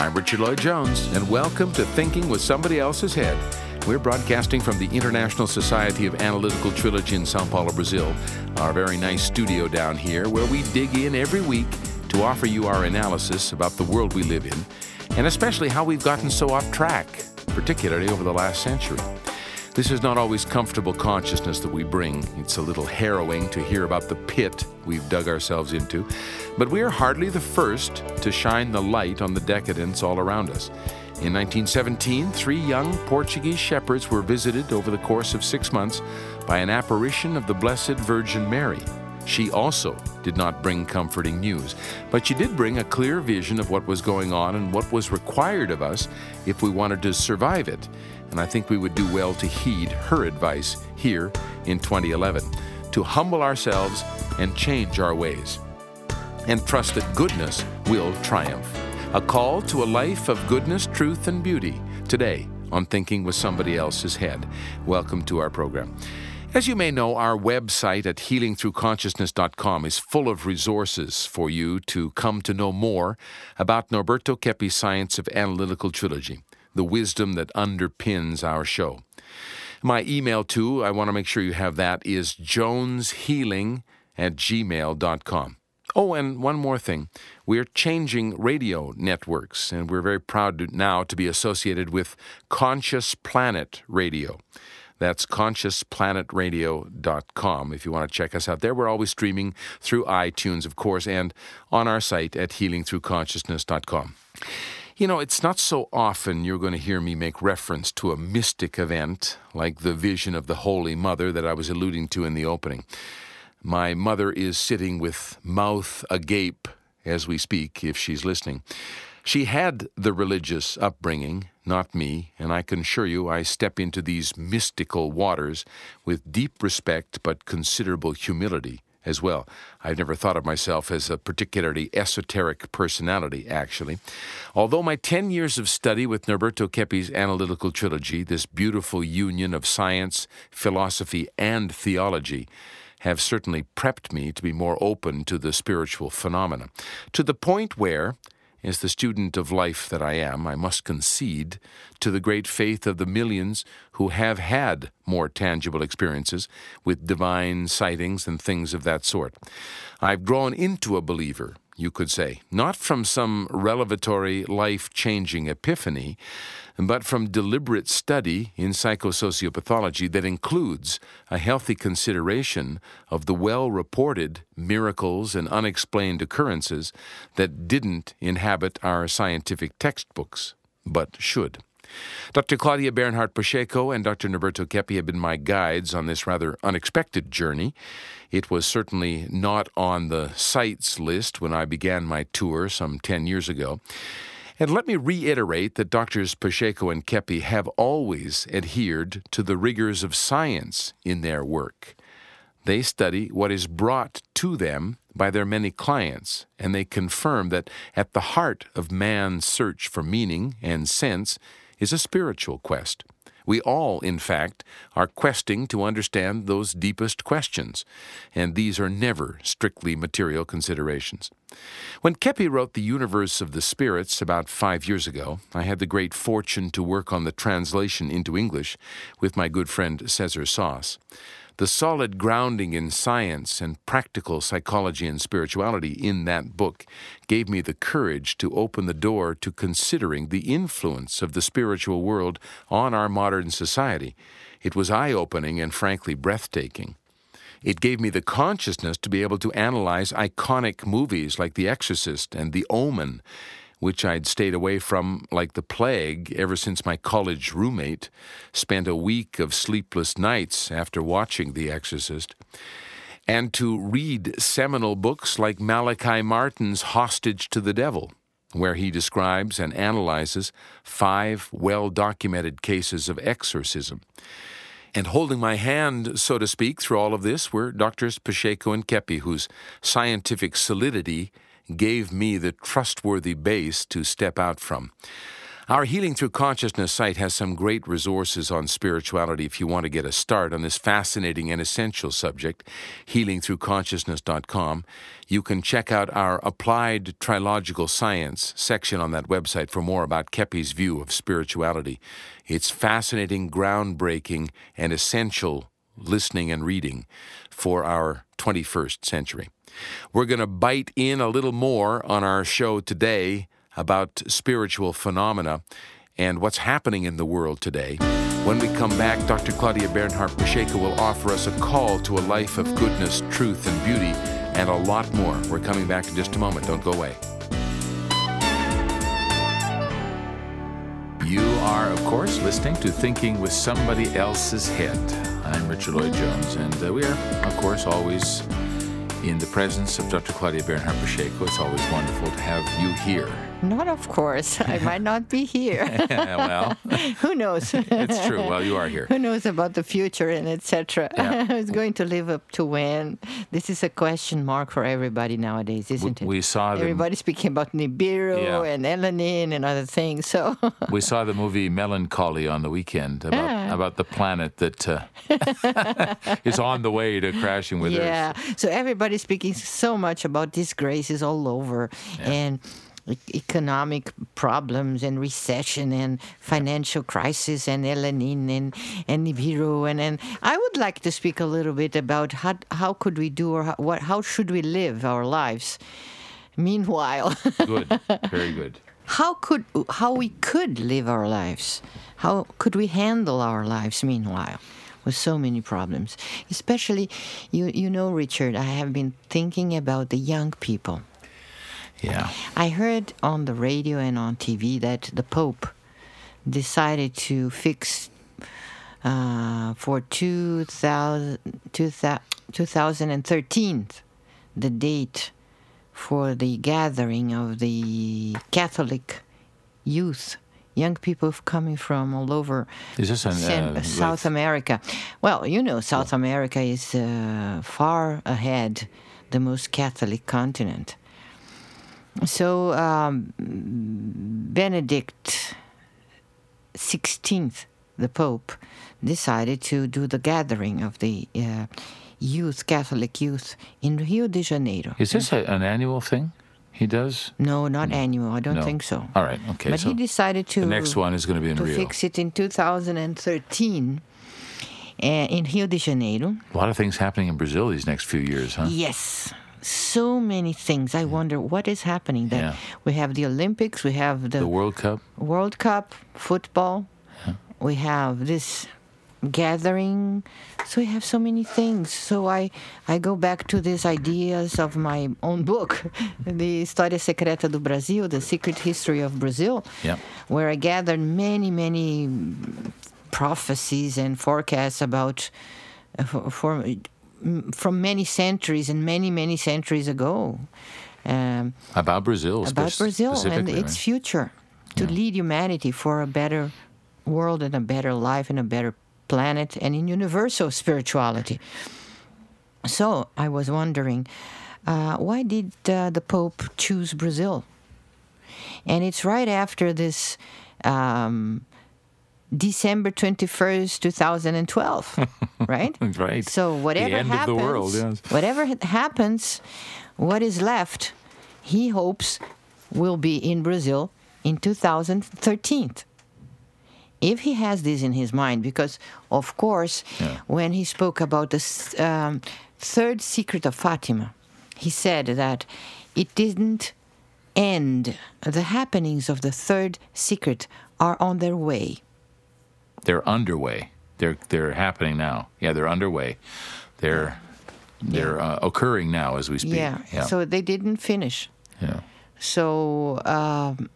I'm Richard Lloyd Jones, and welcome to Thinking with Somebody Else's Head. We're broadcasting from the International Society of Analytical Trilogy in Sao Paulo, Brazil, our very nice studio down here, where we dig in every week to offer you our analysis about the world we live in, and especially how we've gotten so off track, particularly over the last century. This is not always comfortable consciousness that we bring. It's a little harrowing to hear about the pit we've dug ourselves into, but we are hardly the first to shine the light on the decadence all around us. In 1917, three young Portuguese shepherds were visited over the course of six months by an apparition of the Blessed Virgin Mary. She also did not bring comforting news, but she did bring a clear vision of what was going on and what was required of us if we wanted to survive it and I think we would do well to heed her advice here in 2011 to humble ourselves and change our ways, and trust that goodness will triumph. A call to a life of goodness, truth, and beauty today on Thinking with Somebody Else's Head. Welcome to our program. As you may know, our website at healingthroughconsciousness.com is full of resources for you to come to know more about Norberto Keppe's Science of Analytical Trilogy the wisdom that underpins our show. My email, too, I want to make sure you have that, is joneshealing at gmail.com. Oh, and one more thing. We're changing radio networks, and we're very proud to, now to be associated with Conscious Planet Radio. That's consciousplanetradio.com if you want to check us out there. We're always streaming through iTunes, of course, and on our site at healingthroughconsciousness.com. You know, it's not so often you're going to hear me make reference to a mystic event like the vision of the Holy Mother that I was alluding to in the opening. My mother is sitting with mouth agape as we speak, if she's listening. She had the religious upbringing, not me, and I can assure you I step into these mystical waters with deep respect but considerable humility as well. I've never thought of myself as a particularly esoteric personality, actually. Although my 10 years of study with Norberto Keppe's analytical trilogy, this beautiful union of science, philosophy, and theology, have certainly prepped me to be more open to the spiritual phenomena, to the point where, as the student of life that I am, I must concede to the great faith of the millions who have had more tangible experiences with divine sightings and things of that sort. I've grown into a believer, you could say, not from some revelatory, life changing epiphany, but from deliberate study in psychosociopathology that includes a healthy consideration of the well reported miracles and unexplained occurrences that didn't inhabit our scientific textbooks, but should. Dr. Claudia Bernhardt Pacheco and Dr. Norberto Keppe have been my guides on this rather unexpected journey. It was certainly not on the sights list when I began my tour some 10 years ago. And let me reiterate that Doctors Pacheco and Keppe have always adhered to the rigors of science in their work. They study what is brought to them by their many clients, and they confirm that at the heart of man's search for meaning and sense is a spiritual quest. We all, in fact, are questing to understand those deepest questions, and these are never strictly material considerations. When Keppe wrote The Universe of the Spirits about five years ago, I had the great fortune to work on the translation into English with my good friend Cesar Sauce. The solid grounding in science and practical psychology and spirituality in that book gave me the courage to open the door to considering the influence of the spiritual world on our modern society. It was eye opening and frankly breathtaking. It gave me the consciousness to be able to analyze iconic movies like The Exorcist and The Omen which I'd stayed away from like the plague ever since my college roommate spent a week of sleepless nights after watching The Exorcist, and to read seminal books like Malachi Martin's Hostage to the Devil, where he describes and analyzes five well documented cases of exorcism. And holding my hand, so to speak, through all of this were Doctors Pacheco and Keppe, whose scientific solidity gave me the trustworthy base to step out from. Our Healing Through Consciousness site has some great resources on spirituality if you want to get a start on this fascinating and essential subject, healingthroughconsciousness.com. You can check out our Applied Trilogical Science section on that website for more about Keppe's view of spirituality. It's fascinating, groundbreaking, and essential listening and reading for our 21st century. We're going to bite in a little more on our show today about spiritual phenomena and what's happening in the world today. When we come back, Dr. Claudia Bernhardt Pacheco will offer us a call to a life of goodness, truth, and beauty, and a lot more. We're coming back in just a moment. Don't go away. You are, of course, listening to Thinking with Somebody Else's Head. I'm Richard Lloyd Jones, and uh, we are, of course, always in the presence of Dr. Claudia Bernhardt Pacheco. It's always wonderful to have you here. Not, of course. I might not be here. well, who knows? it's true. Well, you are here. Who knows about the future and etc. Yeah. Who's going to live up to when? This is a question mark for everybody nowadays, isn't it? We saw the, Everybody speaking about Nibiru Yeah. and Elenin and other things. So we saw the movie Melancholy on the weekend about, Ah. about the planet that uh, is on the way to crashing with Earth. yeah. So everybody's speaking so much about disgraces all over and economic problems and recession and financial crisis and Elenin and, and Nibiru and, and I would like to speak a little bit about how how could we do or how, what how should we live our lives. Meanwhile, Good. Very good. how could how we could live our lives how could we handle our lives meanwhile with so many problems especially you you know richard i have been thinking about the young people Yeah. i heard on the radio and on tv that the pope decided to fix uh, for 2000, 2000, 2013 the date for the gathering of the Catholic youth, young people coming from all over an, uh, South America. Well, you know, South America is uh, far ahead, the most Catholic continent. So um, Benedict XVI, the Pope, decided to do the gathering of the uh, youth, Catholic youth, in Rio de Janeiro. Is this a, an annual thing he does? No, not annual. I don't No. think so. All right. Okay. But so he decided to the next one is going to be in to Rio. fix it in 2013 uh, in Rio de Janeiro. A lot of things happening in Brazil these next few years, huh? Yes. So many things. I wonder what is happening there. Yeah. We have the Olympics, we have the, The World Cup. World Cup, football, we have this gathering. So we have so many things. So I, I go back to these ideas of my own book, The História Secreta do Brasil, The Secret History of Brazil, Yeah. where I gathered many, many prophecies and forecasts about uh, for, for from many centuries and many, many centuries ago. Um, About Brazil. about Brazil and its right? future to lead humanity for a better world and a better life and a better planet and in universal spirituality. So I was wondering, uh, why did uh, the Pope choose Brazil? And it's right after this um, December 21st, 2012, right? Right. So whatever end of the happens, world, yes. whatever happens, what is left, he hopes will be in Brazil in 2013. If he has this in his mind, because of course, Yeah. when he spoke about the um, third secret of Fatima, he said that it didn't end. The happenings of the third secret are on their way. They're underway. They're they're happening now. Yeah, they're underway. They're they're uh, occurring now as we speak. Yeah. Yeah. So they didn't finish. yeah. So um,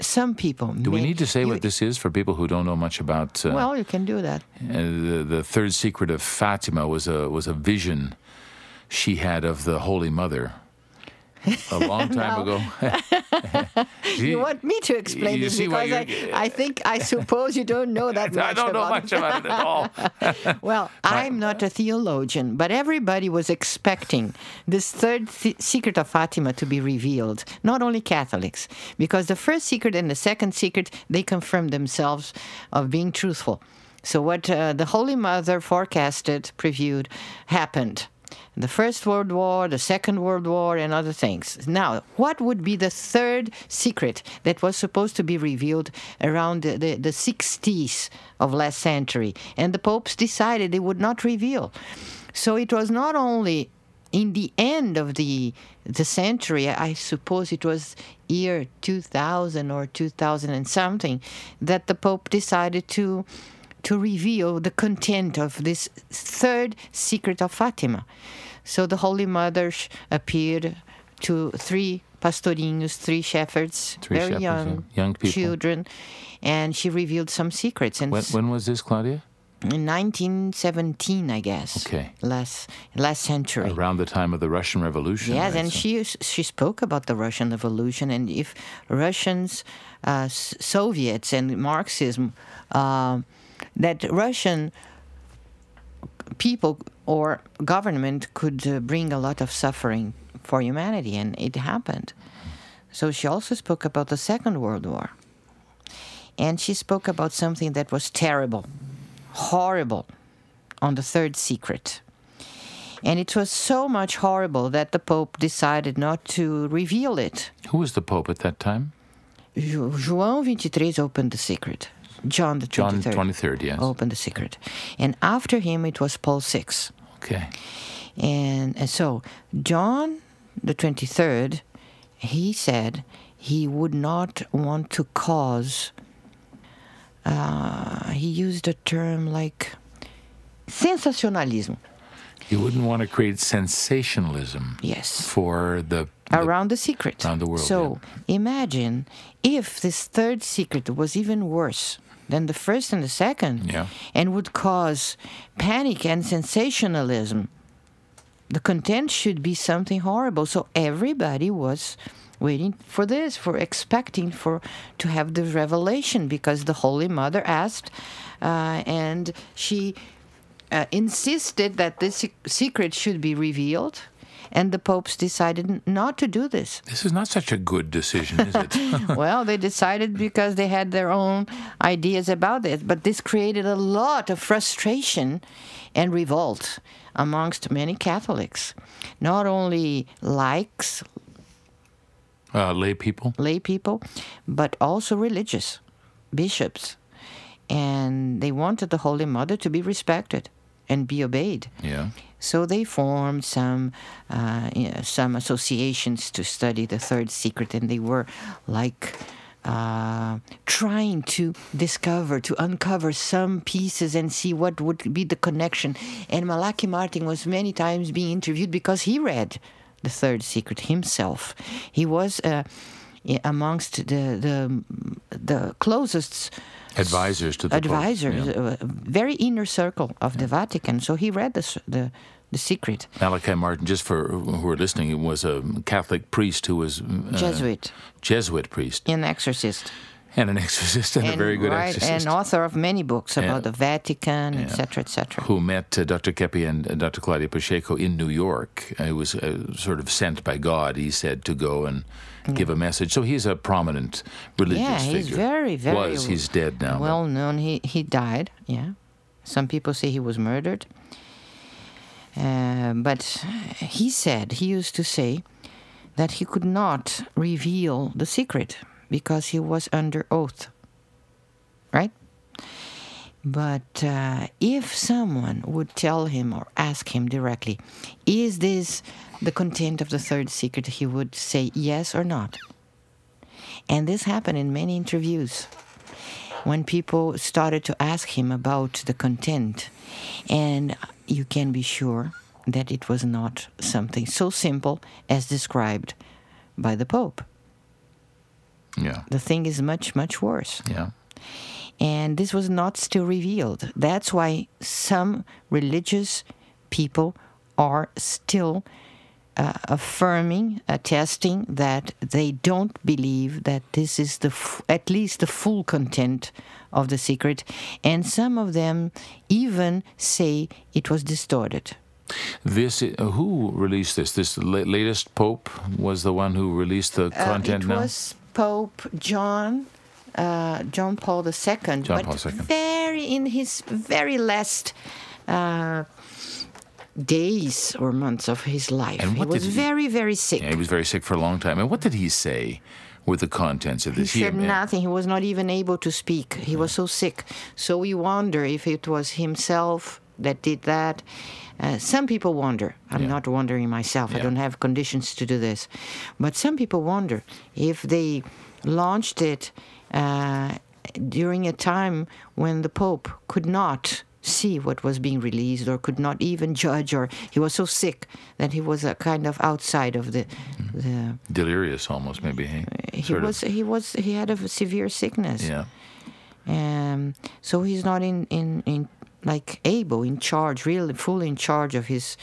some people. Do we need to say what this is for people who don't know much about? Uh, Well, you can do that. uh, the the third secret of Fatima was a was a vision she had of the Holy Mother, a long time ago. you want me to explain this because I, I think I suppose you don't know that much I don't know about much about it at all. Well, I'm not a theologian, but everybody was expecting this third th- secret of Fatima to be revealed. Not only Catholics, because the first secret and the second secret they confirmed themselves of being truthful. So what uh, the Holy Mother forecasted, previewed, happened. The First World War, the Second World War, and other things. Now, what would be the third secret that was supposed to be revealed around the, the, the 60s of last century? And the popes decided they would not reveal. So it was not only in the end of the the century, I suppose it was year 2000 or 2000 and something, that the Pope decided to to reveal the content of this third secret of Fatima. So the Holy Mother sh- appeared to three pastorinhos, three shepherds, Three very shepherds, young, yeah. Young people. children, and she revealed some secrets. And When, when was this, Claudia? in 1917, I guess, Okay. last last century. Around the time of the Russian Revolution. Yes, right? and So- she she spoke about the Russian Revolution and if Russians, uh, Soviets, and Marxism, uh, that Russian people or government could uh, bring a lot of suffering for humanity, and it happened. So she also spoke about the Second World War, and she spoke about something that was terrible, horrible, on the third secret. And it was so much horrible that the Pope decided not to reveal it. Who was the Pope at that time? Jo- João 23 opened the secret. John the 23rd, John 23rd, yes. opened the secret. And after him, it was Paul VI. Okay. And, and so John the 23rd, he said he would not want to cause, uh, he used a term like sensationalism. You wouldn't want to create sensationalism Yes. for the, the around the secret. around the world, So imagine if this third secret was even worse than the first and the second, Yeah. and would cause panic and sensationalism. The content should be something horrible. So everybody was waiting for this, for expecting for to have the revelation, because the Holy Mother asked, uh, and she uh, insisted that this secret should be revealed, and the popes decided not to do this. This is not such a good decision, is it? well, they decided because they had their own ideas about it, but this created a lot of frustration and revolt amongst many Catholics, not only likes uh, lay people? lay people, but also religious bishops, and they wanted the Holy Mother to be respected and be obeyed. Yeah. So they formed some uh, you know, some associations to study the third secret, and they were like uh, trying to discover, to uncover some pieces and see what would be the connection. And Malachi Martin was many times being interviewed because he read the third secret himself. He was uh, amongst the the the closest Advisors to the advisors, yeah. uh, very inner circle of the Vatican. So he read the the the secret. Malachi Martin, just for who are listening, was a Catholic priest who was uh, Jesuit, Jesuit priest an exorcist, and an exorcist and, a very good right, exorcist. and author of many books about Yeah. the Vatican, etc., etc. who met uh, Dr. Keppe and uh, Dr. Claudia Pacheco in New York. Uh, he was uh, sort of sent by God, he said, to go and give a message. So he's a prominent religious Yeah, figure. he's very, very Was. He's dead now. well known. He he died. Yeah, some people say he was murdered. Uh, but he said he used to say that he could not reveal the secret because he was under oath. Right. But uh, if someone would tell him or ask him directly, is this the content of the third secret, he would say yes or not. And this happened in many interviews when people started to ask him about the content. And you can be sure that it was not something so simple as described by the Pope. yeah. The thing is much, much worse. Yeah. And this was not still revealed. That's why some religious people are still uh, affirming, attesting that they don't believe that this is the f- at least the full content of the secret, and some of them even say it was distorted. This uh, who released this? This la- latest pope was the one who released the Uh, content. it now was Pope John. Uh, John Paul II, John but Paul II. very in his very last uh, days or months of his life. And he was he- very, very sick. Yeah, he was very sick for a long time. And what did he say With the contents of this. He this? said nothing. He was not even able to speak. He was so sick. So we wonder if it was himself that did that. Uh, some people wonder. I'm Yeah. not wondering myself. I don't have conditions to do this. But some people wonder if they launched it uh, during a time when the Pope could not see what was being released or could not even judge or he was so sick that he was a kind of outside of the the delirious almost, maybe. Hey? he Sort of. was he was he had a severe sickness Yeah. um, so he's not in, in, in like able in charge really fully in charge of his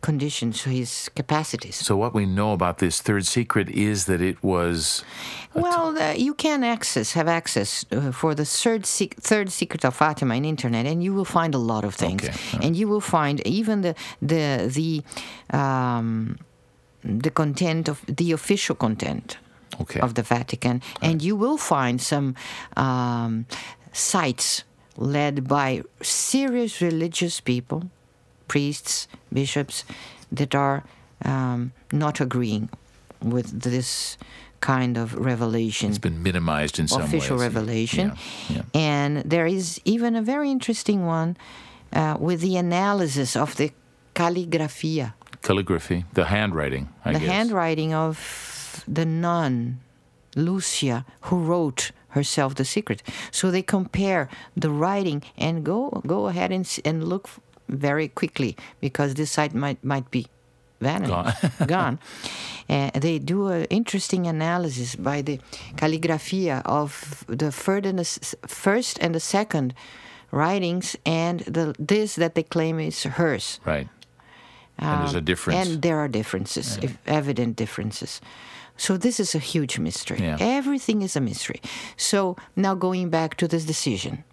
conditions his capacities. So what we know about this third secret is that it was well the, you can access have access uh, for the third sec- third secret of Fatima in internet and you will find a lot of things. Okay, and you will find even the the the um, the content of the official content okay. of the Vatican, and you will find some um, sites led by serious religious people, priests, bishops, that are um, not agreeing with this kind of revelation, it's been minimized in some official ways. revelation. Yeah. yeah. And there is even a very interesting one uh, with the analysis of the calligraphia Calligraphy, the handwriting, I the guess. handwriting of the nun Lucia who wrote herself the secret. So they compare the writing and go go ahead and and look very quickly because this site might might be vanished, Gone. gone. Uh, they do an interesting analysis by the calligraphia of the third and the s- first and the second writings and the this that they claim is hers. Right. and there's a Um, difference. And there are differences, if evident differences. So this is a huge mystery. Yeah. Everything is a mystery. So now going back to this decision,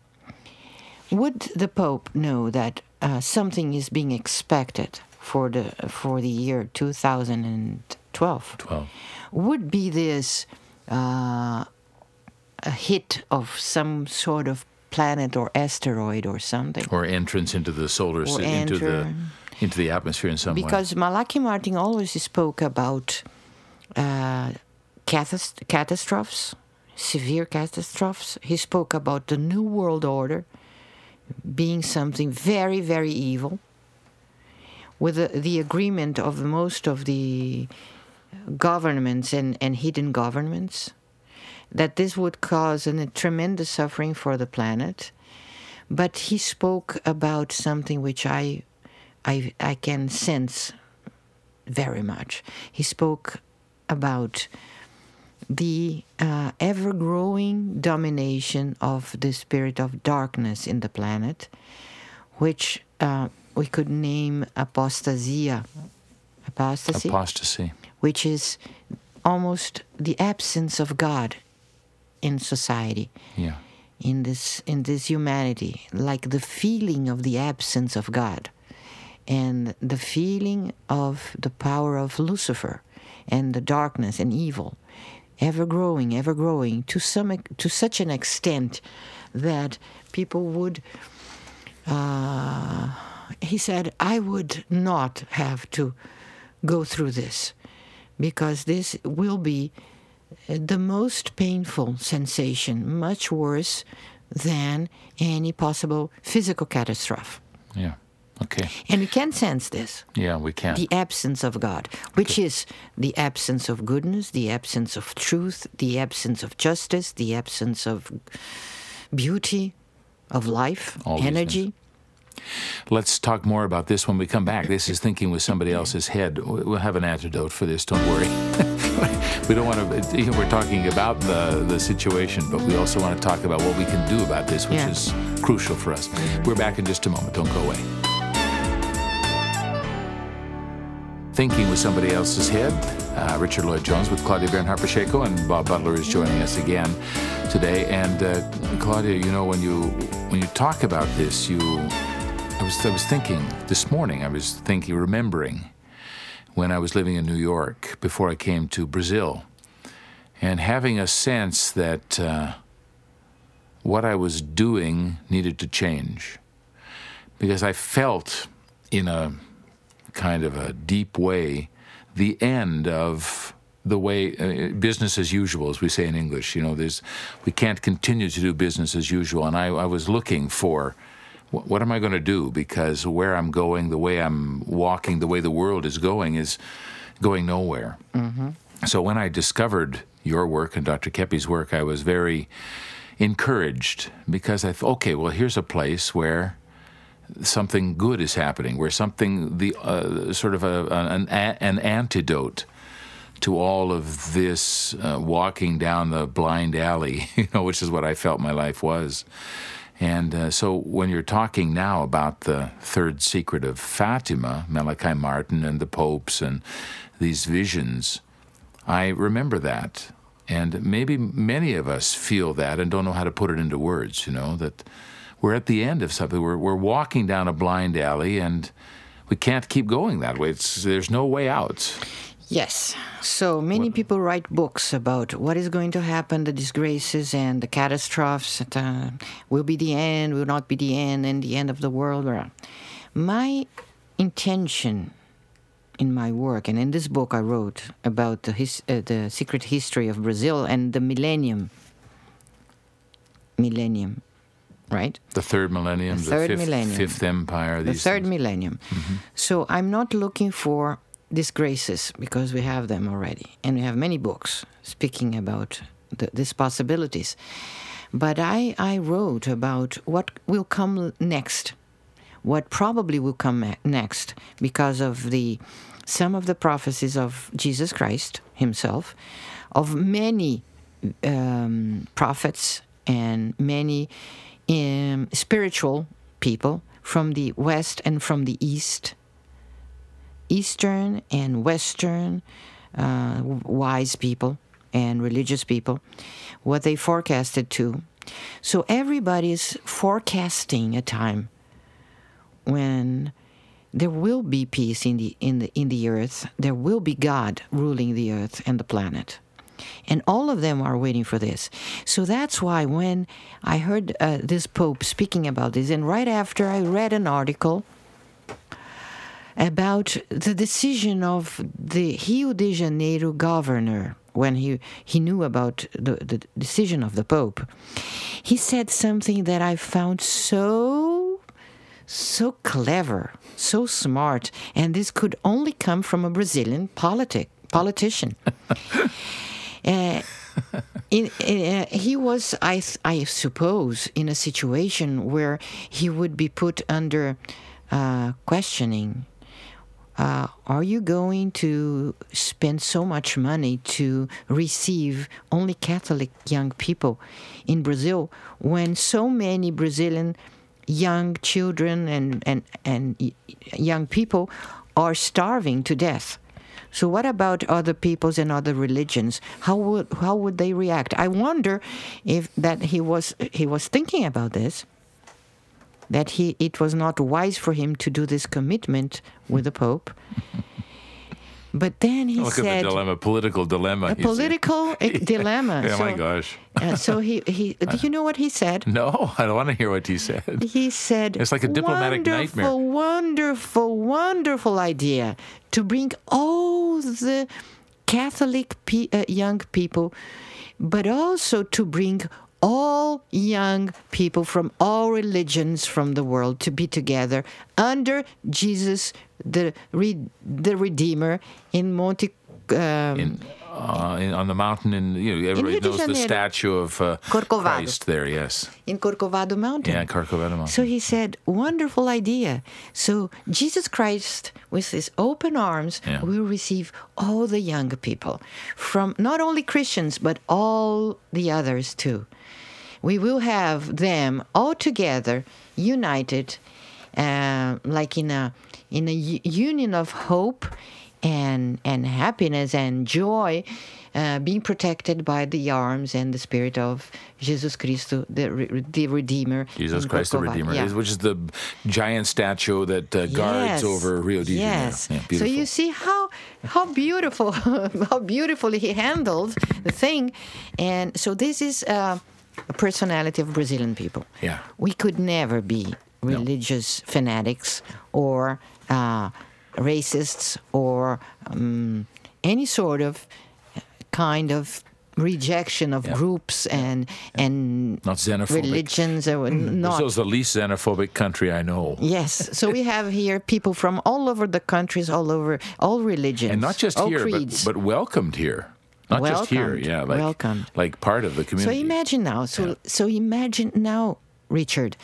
would the Pope know that uh, something is being expected for the for the year 2012? 12. Would be this uh, a hit of some sort of planet or asteroid or something? Or entrance into the solar system, into the into the atmosphere in some way. because Malachi Martin always spoke about uh, catas- catastrophes, severe catastrophes. He spoke about the New World Order being something very, very evil, with the, the agreement of most of the governments and, and hidden governments, that this would cause a tremendous suffering for the planet. But he spoke about something which I I, I can sense very much. He spoke about the uh, ever growing domination of the spirit of darkness in the planet, which uh, we could name apostasia. Apostasy, Apostasy. which is almost the absence of God in society Yeah. in this in this humanity like the feeling of the absence of god and the feeling of the power of lucifer and the darkness and evil ever growing ever growing to some to such an extent that people would uh, he said i would not have to go through this because this will be the most painful sensation, much worse than any possible physical catastrophe. Yeah. Okay. And we can sense this Yeah, we can. the absence of God, which is the absence of goodness, the absence of truth, the absence of justice, the absence of beauty, of life, All energy. Let's talk more about this when we come back. This is thinking with somebody else's head. We- We'll have an antidote for this. Don't worry. we don't want to, we're talking about the the situation, but we also want to talk about what we can do about this, which Yeah. is crucial for us. We're back in just a moment. Don't go away. Thinking with Somebody Else's Head. Uh, Richard Lloyd Jones with Claudia Bernhardt Pacheco, and Bob Butler is joining us again today. And uh, Claudia, you know, when you when you talk about this, you I was I was thinking this morning. I was thinking, remembering when I was living in New York before I came to Brazil, and having a sense that uh, what I was doing needed to change because I felt in a kind of a deep way the end of the way uh, business as usual, as we say in English. You know, there's we can't continue to do business as usual, and I, I was looking for what, what am I going to do because where I'm going, the way I'm walking, the way the world is going is going nowhere. Mm-hmm. So when I discovered your work and Dr. Keppe's work, I was very encouraged because I thought, okay, well, here's a place where something good is happening, where something the uh, sort of a, an an antidote to all of this uh, walking down the blind alley, you know, which is what I felt my life was. And uh, so when you're talking now about the third secret of Fatima, Malachi Martin and the popes and these visions, I remember that. And maybe many of us feel that and don't know how to put it into words, you know, that we're at the end of something. We're, we're walking down a blind alley and we can't keep going that way. It's, there's no way out. Yes. So many what? people write books about what is going to happen, the disgraces and the catastrophes. That, uh, will be the end, will not be the end, and the end of the world. My intention in my work and in this book I wrote about the, his, uh, the secret history of Brazil and the millennium. Millennium right? The third millennium, the, third the fifth, millennium, fifth empire. The third things. millennium. Mm-hmm. So I'm not looking for disgraces because we have them already, and we have many books speaking about the, these possibilities. But I, I wrote about what will come next, what probably will come next because of the some of the prophecies of Jesus Christ Himself, of many um, prophets and many um, spiritual people from the West and from the East, Eastern and Western uh, wise people and religious people, what they forecasted to. So everybody is forecasting a time when there will be peace in the in the in the earth. There will be God ruling the earth and the planet. And all of them are waiting for this. So that's why when I heard uh, this Pope speaking about this, and right after I read an article about the decision of the Rio de Janeiro governor when he, he knew about the, the decision of the Pope, he said something that I found so, so clever, so smart, and this could only come from a Brazilian politic, politician. Uh, in, uh, he was, I, I suppose, in a situation where he would be put under uh, questioning. Uh, are you going to spend so much money to receive only Catholic young people in Brazil when so many Brazilian young children and, and, and young people are starving to death? So what about other peoples and other religions? How would how would they react? I wonder if that he was he was thinking about this. That he it was not wise for him to do this commitment with the Pope. But then he Look said, at the dilemma, political dilemma. A political dilemma. oh so, my gosh. uh, so he, he, do you know what he said? No, I don't want to hear what he said. He said, it's like a diplomatic wonderful, nightmare. Wonderful, wonderful idea to bring all the Catholic pe- uh, young people, but also to bring all young people from all religions from the world to be together under Jesus, the the Redeemer, in Monte. Um, in, uh, in, on the mountain, in you know, everybody knows the statue of uh, Christ there. Yes, in Corcovado Mountain. Yeah, Corcovado Mountain. So he said, "Wonderful idea." So Jesus Christ, with his open arms, yeah. will receive all the young people from not only Christians but all the others too we will have them all together, united, uh, like in a in a union of hope and and happiness and joy uh, being protected by the arms and the spirit of Jesus Christ, the, re- the Redeemer. Jesus Christ, the Redeemer, Yeah. which is the giant statue that uh, guards Yes. over Rio de Janeiro. Yes. Yeah, so you see how how beautiful how beautifully he handled the thing, and so this is uh, a personality of Brazilian people. Yeah. we could never be religious fanatics or uh, racists or um, any sort of kind of rejection of Yeah. groups and and Not xenophobic. religions or not Brazil's the least xenophobic country I know. Yes. So we have here people from all over the countries, all over, all religions. And not just all here, but, creeds. but welcomed here. Not just here, Welcomed, yeah, like, welcomed. like part of the community. so imagine now. So, so imagine now, Richard.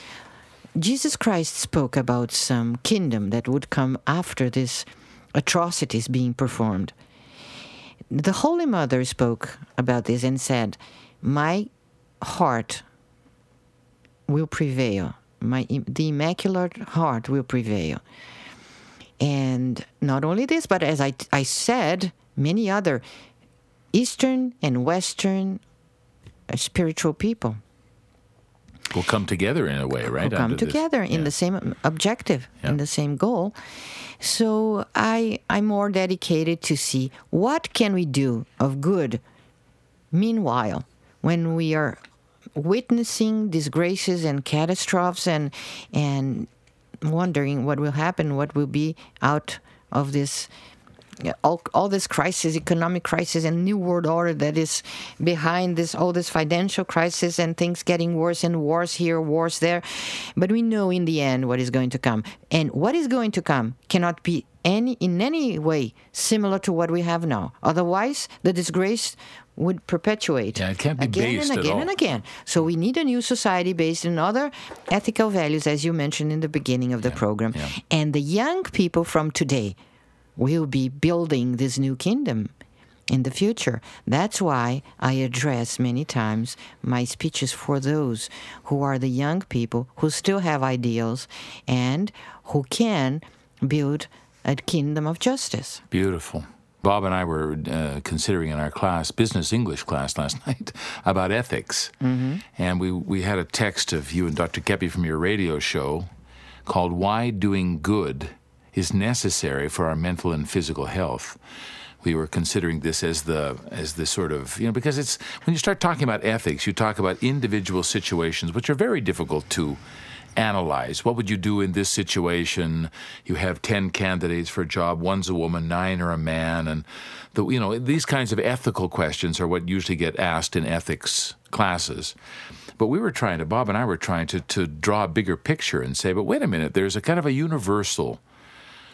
Jesus Christ spoke about some kingdom that would come after this atrocities being performed. The Holy Mother spoke about this and said, My heart will prevail. My the immaculate heart will prevail. And not only this, but as I, I said, many other Eastern and Western uh, spiritual people We'll come together in a way, right? come under this- together in yeah. the same objective, Yeah. in the same goal. So I I'm more dedicated to see what can we do of good. Meanwhile, when we are witnessing disgraces and catastrophes and and wondering what will happen, what will be out of this all, all this crisis, economic crisis, and new world order that is behind this, all this financial crisis, and things getting worse and worse here, wars there. But we know in the end what is going to come, and what is going to come cannot be any in any way similar to what we have now. Otherwise, the disgrace would perpetuate Yeah, it can't be again based and again and again. So we need a new society based on other ethical values, as you mentioned in the beginning of the program. yeah. And the young people from today will be building this new kingdom in the future. That's why I address many times my speeches for those who are the young people who still have ideals and who can build a kingdom of justice. Beautiful. Bob and I were uh, considering in our class, business English class last night, about ethics. Mm-hmm. And we, we had a text of you and Dr. Keppe from your radio show called Why Doing Good is Necessary for Our Mental and Physical Health. We were considering this as the as the sort of you know because it's when you start talking about ethics, you talk about individual situations which are very difficult to analyze. What would you do in this situation? You have 10 candidates for a job, one's a woman, nine are a man. And, the, you know, these kinds of ethical questions are what usually get asked in ethics classes. But we were trying to, Bob and I were trying to, to draw a bigger picture and say, but wait a minute, there's a kind of a universal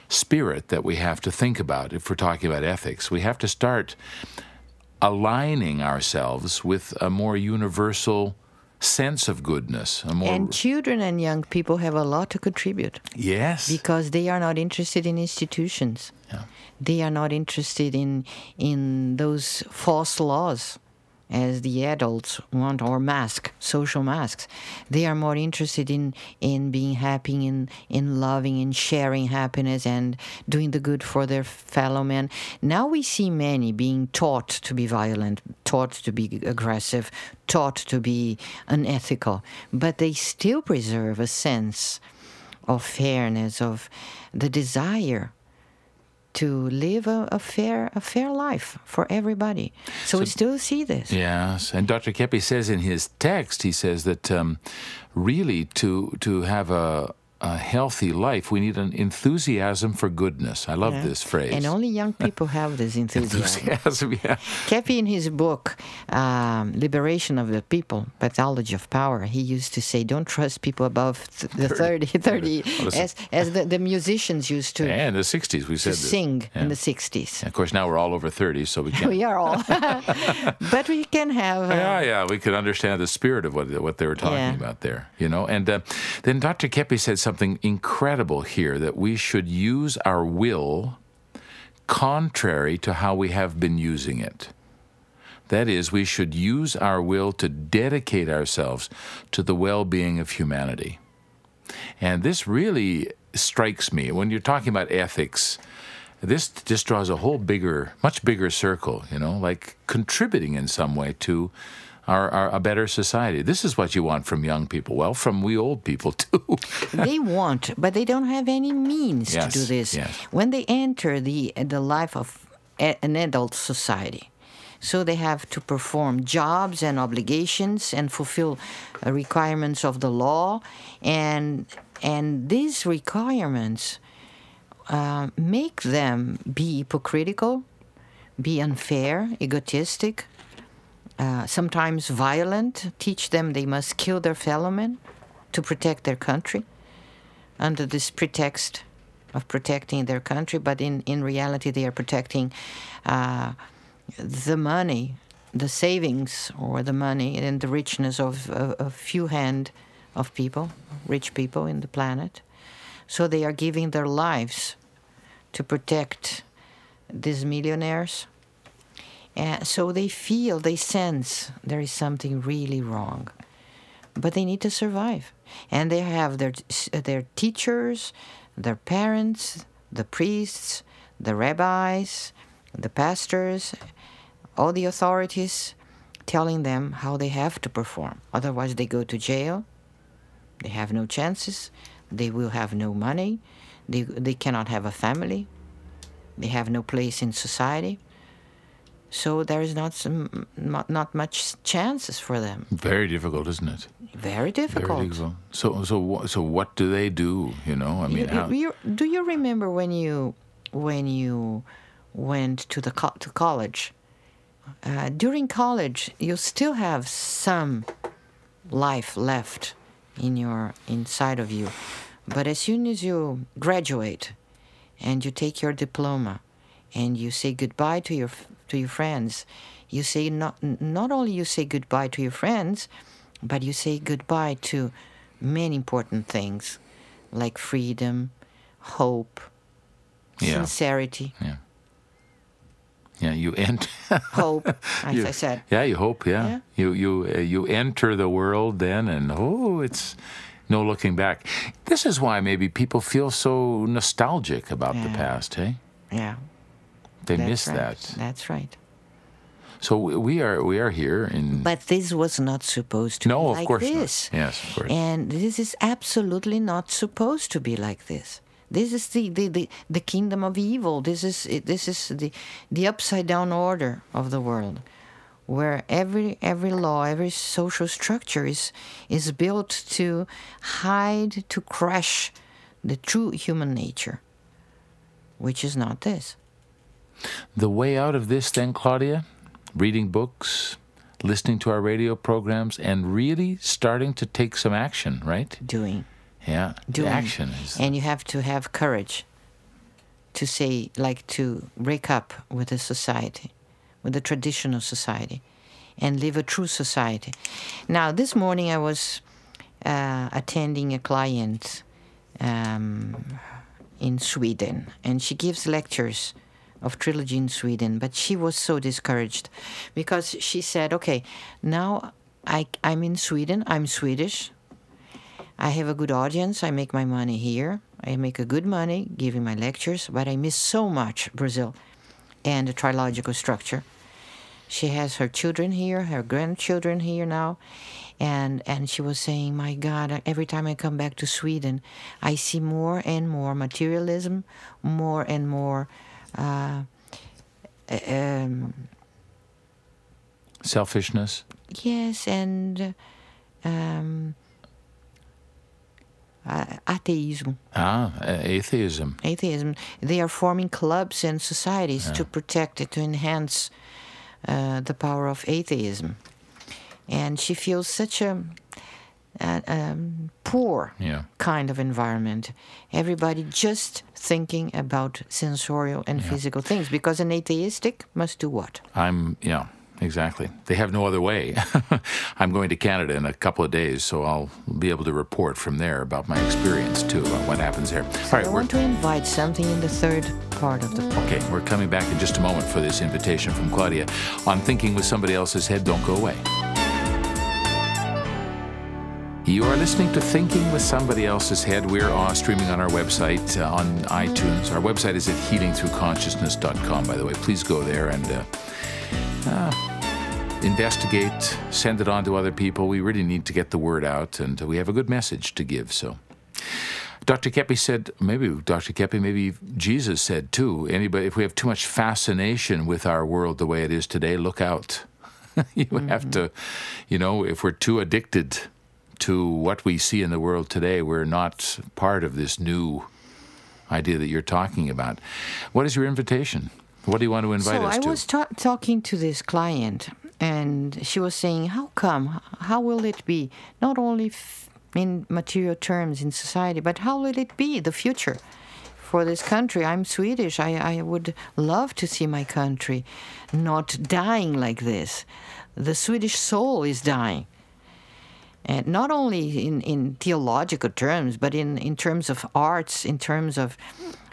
spirit that we have to think about if we're talking about ethics. We have to start aligning ourselves with a more universal sense of goodness, a more And children and young people have a lot to contribute. yes, because they are not interested in institutions. Yeah. They are not interested in in those false laws as the adults want or mask social masks. They are more interested in in being happy in in loving and sharing happiness and doing the good for their fellow men now we see many being taught to be violent taught to be aggressive taught to be unethical. But they still preserve a sense of fairness, of the desire to live a, a fair a fair life for everybody. So, we still see this. Yes, and Dr. Keppe says in his text, he says that um, really to to have a, a healthy life, we need an enthusiasm for goodness. I love Yeah. this phrase. And only young people have this enthusiasm. enthusiasm, yeah. Keppe, in his book, um, Liberation of the People, Pathology of Power, he used to say, don't trust people above th- the 30, 30 listen. as, as the, the musicians used to, Yeah, in the 60s, we to said this. sing Yeah. in the 60s. Of course, now we're all over 30, so we can't. We are all. but we can have. Uh, Yeah, yeah, we could understand the spirit of what what they were talking about there, you know. And uh, then Dr. Keppe said something incredible here that we should use our will contrary to how we have been using it. That is, we should use our will to dedicate ourselves to the well-being of humanity. And this really strikes me when you're talking about ethics. this just draws a whole bigger, much bigger circle, you know, like contributing in some way to our, our, a better society. This is what you want from young people. Well, from we old people too. they want, but they don't have any means Yes, to do this. yes. When they enter the the life of a, an adult society, so they have to perform jobs and obligations and fulfill uh, requirements of the law, and and these requirements uh, make them be hypocritical, be unfair, egotistic, uh, sometimes violent, teach them they must kill their fellow men to protect their country under this pretext of protecting their country, but in, in reality, they are protecting uh, the money, the savings, or the money and the richness of a few hand of people, rich people in the planet. So they are giving their lives to protect these millionaires. And so they feel, they sense there is something really wrong. But they need to survive. And they have their, their teachers, their parents, the priests, the rabbis, the pastors, all the authorities telling them how they have to perform. Otherwise, they go to jail. They have no chances. They will have no money. They, they cannot have a family. They have no place in society. So there is not some, not, not much chances for them. Very difficult, isn't it? Very difficult. Very difficult. So, so, so, what do they do? You know, I mean, You- how? you- do you remember when you when you went to the co- to college? Uh, during college, you still have some life left in your inside of you, but as soon as you graduate and you take your diploma and you say goodbye to your to your friends, you say not not only you say goodbye to your friends, but you say goodbye to many important things like freedom, hope, Yeah. sincerity, yeah, Yeah, you enter. hope, as you- I said. Yeah, you hope. Yeah, Yeah. you you uh, you enter the world then, and oh, it's no looking back. This is why maybe people feel so nostalgic about the past. Hey, Yeah, they that's miss right. that. That's right. So we- we are we are here in. But this was not supposed to no, be of like course this. not. Yes, of course. And this is absolutely not supposed to be like this. This is the, the, the, the kingdom of evil. This is this is the the upside down order of the world, where every every law, every social structure is is built to hide, to crush the true human nature, which is not this. The way out of this, then, Claudia, reading books, listening to our radio programs, and really starting to take some action, right? Doing. Yeah, doing. action is. And you have to have courage to say, like, to break up with the society, with the traditional society, and live a true society. Now, this morning I was uh, attending a client um, in Sweden, and she gives lectures of trilogy in Sweden, but she was so discouraged because she said, okay, now I, I'm in Sweden, I'm Swedish, I have a good audience. I make my money here. I make a good money giving my lectures, but I miss so much Brazil and the trilogical structure. She has her children here, her grandchildren here now, and and she was saying, "My God, every time I come back to Sweden, I see more and more materialism, more and more." Uh, um, Selfishness. yes, and um, uh, atheism. Ah, uh, atheism. atheism. They are forming clubs and societies to protect it, to enhance uh, the power of atheism. And she feels such a, a um, poor Yeah. kind of environment. Everybody just thinking about sensorial and physical things because an atheistic must do what? I'm, yeah, exactly. They have no other way. I'm going to Canada in a couple of days, so I'll be able to report from there about my experience too, about what happens there. All right, I want to invite something in the third part of the program. okay, we're coming back in just a moment for this invitation from Claudia on Thinking with Somebody Else's Head. Don't go away. You are listening to Thinking with Somebody Else's Head. We're uh, streaming on our website uh, on iTunes. Our website is at healingthroughconsciousness.com, by the way. Please go there and uh, uh, investigate, send it on to other people. We really need to get the word out, and we have a good message to give. So, Dr. Keppe said, maybe Dr. Keppe, maybe Jesus said too. Anybody, if we have too much fascination with our world the way it is today, look out. you mm-hmm. have to, you know, if we're too addicted to what we see in the world today, we're not part of this new idea that you're talking about. What is your invitation? What do you want to invite so us to? So I was ta- talking to this client, and she was saying, "How come? How will it be? Not only f- in material terms in society, but how will it be the future?" For this country, I'm Swedish. I, I would love to see my country not dying like this. The Swedish soul is dying and not only in, in theological terms, but in, in terms of arts, in terms of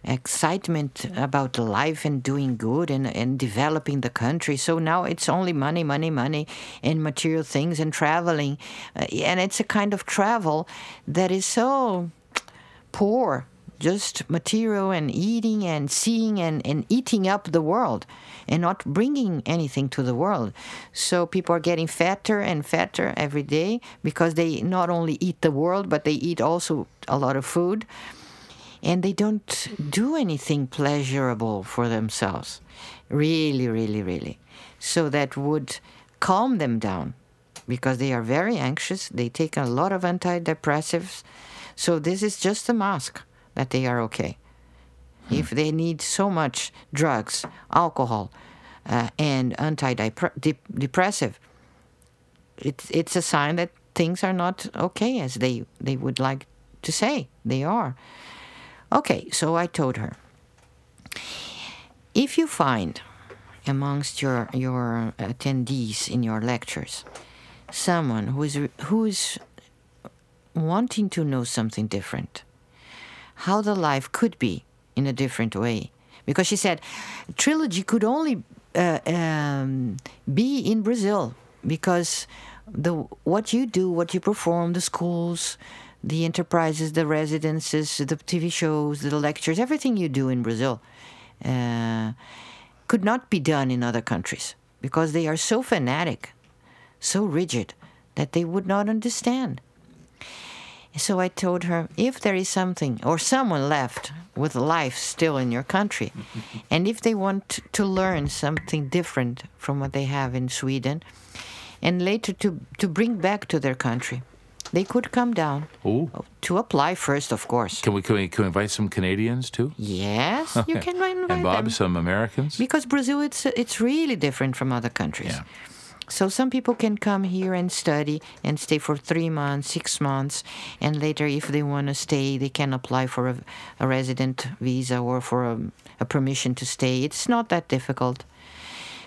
excitement about life and doing good and, and developing the country. So now it's only money, money, money, and material things and traveling. Uh, and it's a kind of travel that is so poor just material and eating and seeing and, and eating up the world and not bringing anything to the world. So people are getting fatter and fatter every day because they not only eat the world, but they eat also a lot of food. And they don't do anything pleasurable for themselves. Really, really, really. So that would calm them down because they are very anxious. They take a lot of antidepressives. So this is just a mask that they are okay. Hmm. If they need so much drugs, alcohol, uh, and antidepressive, it's it's a sign that things are not okay as they they would like to say they are. Okay, so I told her, if you find amongst your your attendees in your lectures someone who is who is wanting to know something different how the life could be in a different way. Because she said trilogy could only uh, um, be in Brazil because the what you do, what you perform, the schools, the enterprises, the residences, the TV shows, the lectures, everything you do in Brazil uh, could not be done in other countries because they are so fanatic, so rigid that they would not understand. So I told her if there is something or someone left with life still in your country, and if they want to learn something different from what they have in Sweden, and later to, to bring back to their country, they could come down Ooh. to apply first, of course. Can we, can we, can we invite some Canadians too? Yes, you can invite and Bob, them. some Americans? Because Brazil, it's, it's really different from other countries. Yeah. So some people can come here and study and stay for three months, six months, and later, if they want to stay, they can apply for a, a resident visa or for a, a, permission to stay. It's not that difficult.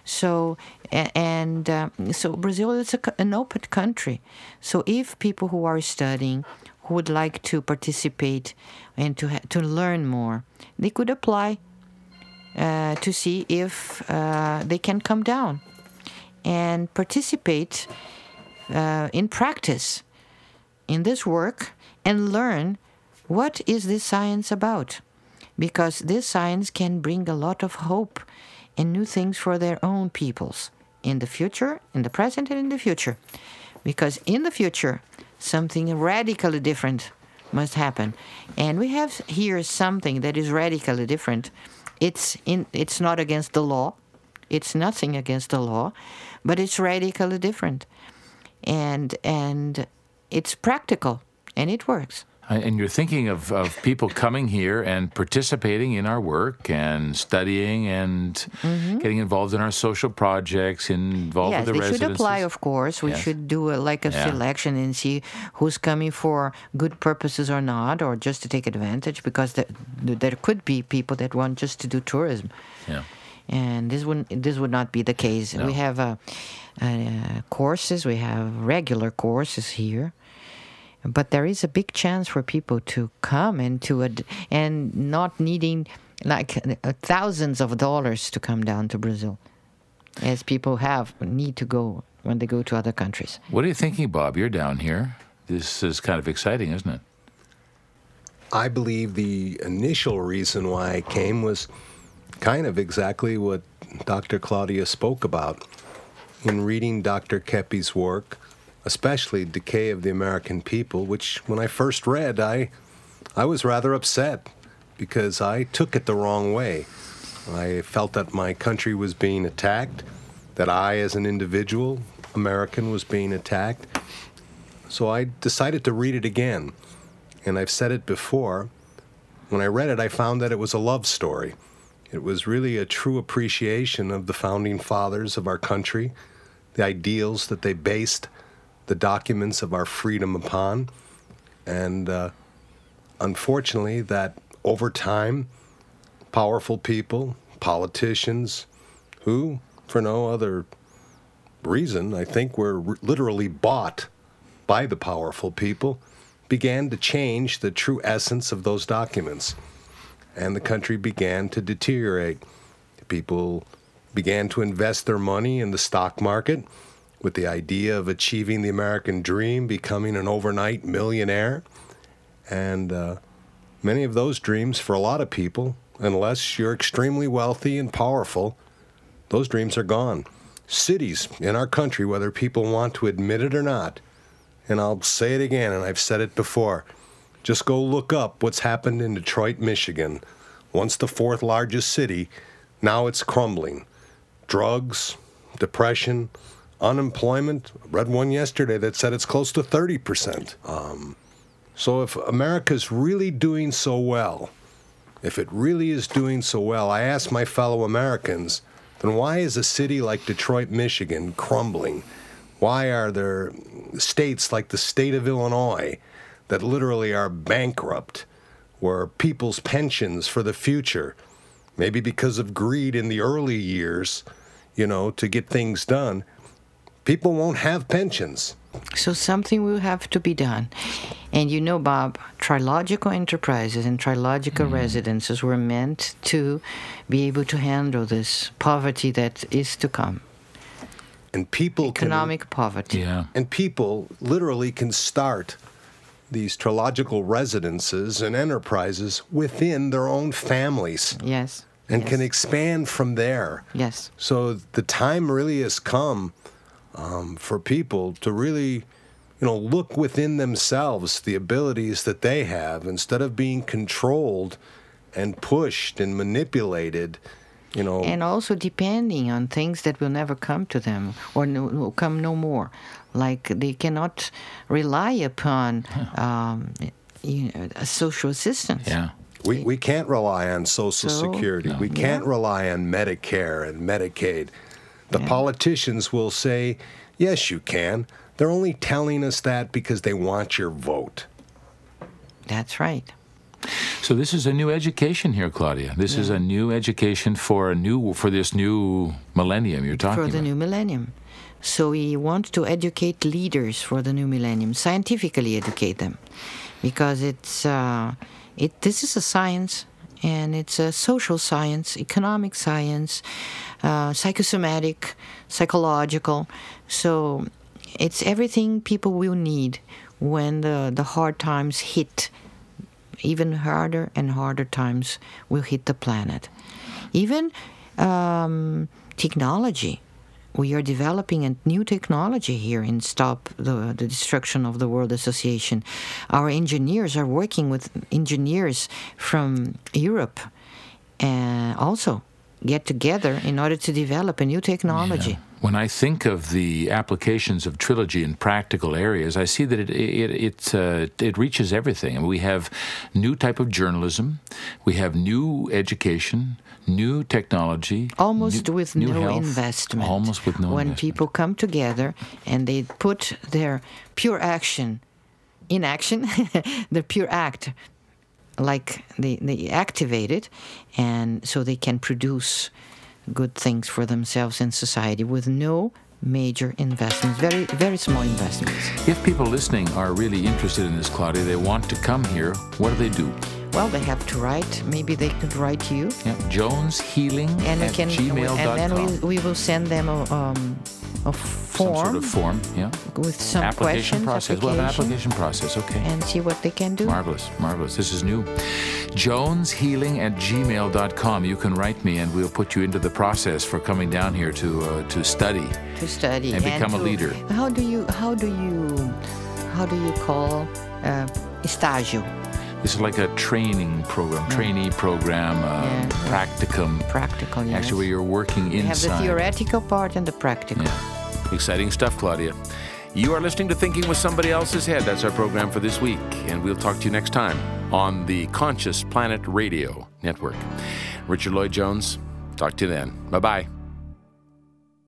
So and uh, so Brazil is a, an open country. So if people who are studying who would like to participate and to to learn more, they could apply uh, to see if uh, they can come down and participate uh, in practice in this work and learn what is this science about. Because this science can bring a lot of hope and new things for their own peoples in the future in the present and in the future. Because in the future something radically different must happen. And we have here something that is radically different. It's in it's not against the law. It's nothing against the law but it's radically different, and and it's practical and it works. And you're thinking of, of people coming here and participating in our work and studying and mm-hmm. getting involved in our social projects, involved yes, with the they should apply, of course. We yes. should do a, like a yeah. selection and see who's coming for good purposes or not, or just to take advantage, because there, there could be people that want just to do tourism. Yeah and this would this would not be the case. No. We have uh, uh, courses, we have regular courses here, but there is a big chance for people to come and to ad- and not needing like uh, thousands of dollars to come down to Brazil, as people have need to go when they go to other countries. What are you thinking, Bob? You're down here. This is kind of exciting, isn't it? I believe the initial reason why I came was kind of exactly what Dr. Claudia spoke about. In reading Dr. Keppe's work, especially Decay of the American People, which when I first read, I, I was rather upset because I took it the wrong way. I felt that my country was being attacked, that I, as an individual American, was being attacked. So I decided to read it again. And I've said it before. When I read it, I found that it was a love story. It was really a true appreciation of the founding fathers of our country, the ideals that they based the documents of our freedom upon. And uh, unfortunately, that over time, powerful people, politicians, who, for no other reason, I think were literally bought by the powerful people, began to change the true essence of those documents. And the country began to deteriorate. People began to invest their money in the stock market with the idea of achieving the American dream, becoming an overnight millionaire. And uh, many of those dreams, for a lot of people, unless you're extremely wealthy and powerful, those dreams are gone. Cities in our country, whether people want to admit it or not, and I'll say it again, and I've said it before just go look up what's happened in Detroit, Michigan. Once the fourth largest city, now it's crumbling. Drugs, depression, unemployment. I read one yesterday that said it's close to 30%. Um, so if America's really doing so well, if it really is doing so well, I ask my fellow Americans, then why is a city like Detroit, Michigan crumbling? Why are there states like the state of Illinois that literally are bankrupt, where people's pensions for the future, maybe because of greed in the early years, you know, to get things done, people won't have pensions. So something will have to be done. And you know, Bob, trilogical enterprises and trilogical mm. residences were meant to be able to handle this poverty that is to come. And people economic can, poverty. Yeah. And people literally can start these trilogical residences and enterprises within their own families. Yes. And yes. can expand from there. Yes. So the time really has come um, for people to really, you know, look within themselves the abilities that they have instead of being controlled and pushed and manipulated. You know, and also depending on things that will never come to them or no, will come no more, like they cannot rely upon um, you know, social assistance. Yeah. We, we can't rely on Social so, Security. No. We can't yeah. rely on Medicare and Medicaid. The yeah. politicians will say, yes, you can. They're only telling us that because they want your vote. That's right. So this is a new education here, Claudia. This yeah. is a new education for a new for this new millennium you're talking for the about. new millennium. So we want to educate leaders for the new millennium, scientifically educate them, because it's uh, it. This is a science, and it's a social science, economic science, uh, psychosomatic, psychological. So it's everything people will need when the, the hard times hit. Even harder and harder times will hit the planet. Even um, technology. We are developing a new technology here in Stop the, the Destruction of the World Association. Our engineers are working with engineers from Europe and also get together in order to develop a new technology. Yeah. When I think of the applications of trilogy in practical areas, I see that it it it, uh, it reaches everything. We have new type of journalism, we have new education, new technology, almost new, with new no health, investment. Almost with no. When investment. people come together and they put their pure action in action, the pure act like they, they activate it and so they can produce good things for themselves and society with no major investments, very very small investments. If people listening are really interested in this, Claudia, they want to come here, what do they do? Well, they have to write. Maybe they could write to you. Yeah, Jones Healing and at can, gmail.com. And then we, we will send them a, um, a Some sort of form, yeah. with some application process. Well, an application, application process, okay. and see what they can do. Marvelous, marvelous. This is new. Joneshealing at gmail.com. You can write me and we'll put you into the process for coming down here to uh, to study. to study And become a leader. How do you how do you how do you call uh, estágio This is like a training program, trainee program, uh, Yeah. practicum. practical? Yes. Actually, where you're working we have the theoretical part and the practical. Yeah. Exciting stuff, Claudia. You are listening to Thinking with Somebody Else's Head. That's our program for this week, and we'll talk to you next time on the Conscious Planet Radio Network. Richard Lloyd Jones, talk to you then. Bye bye.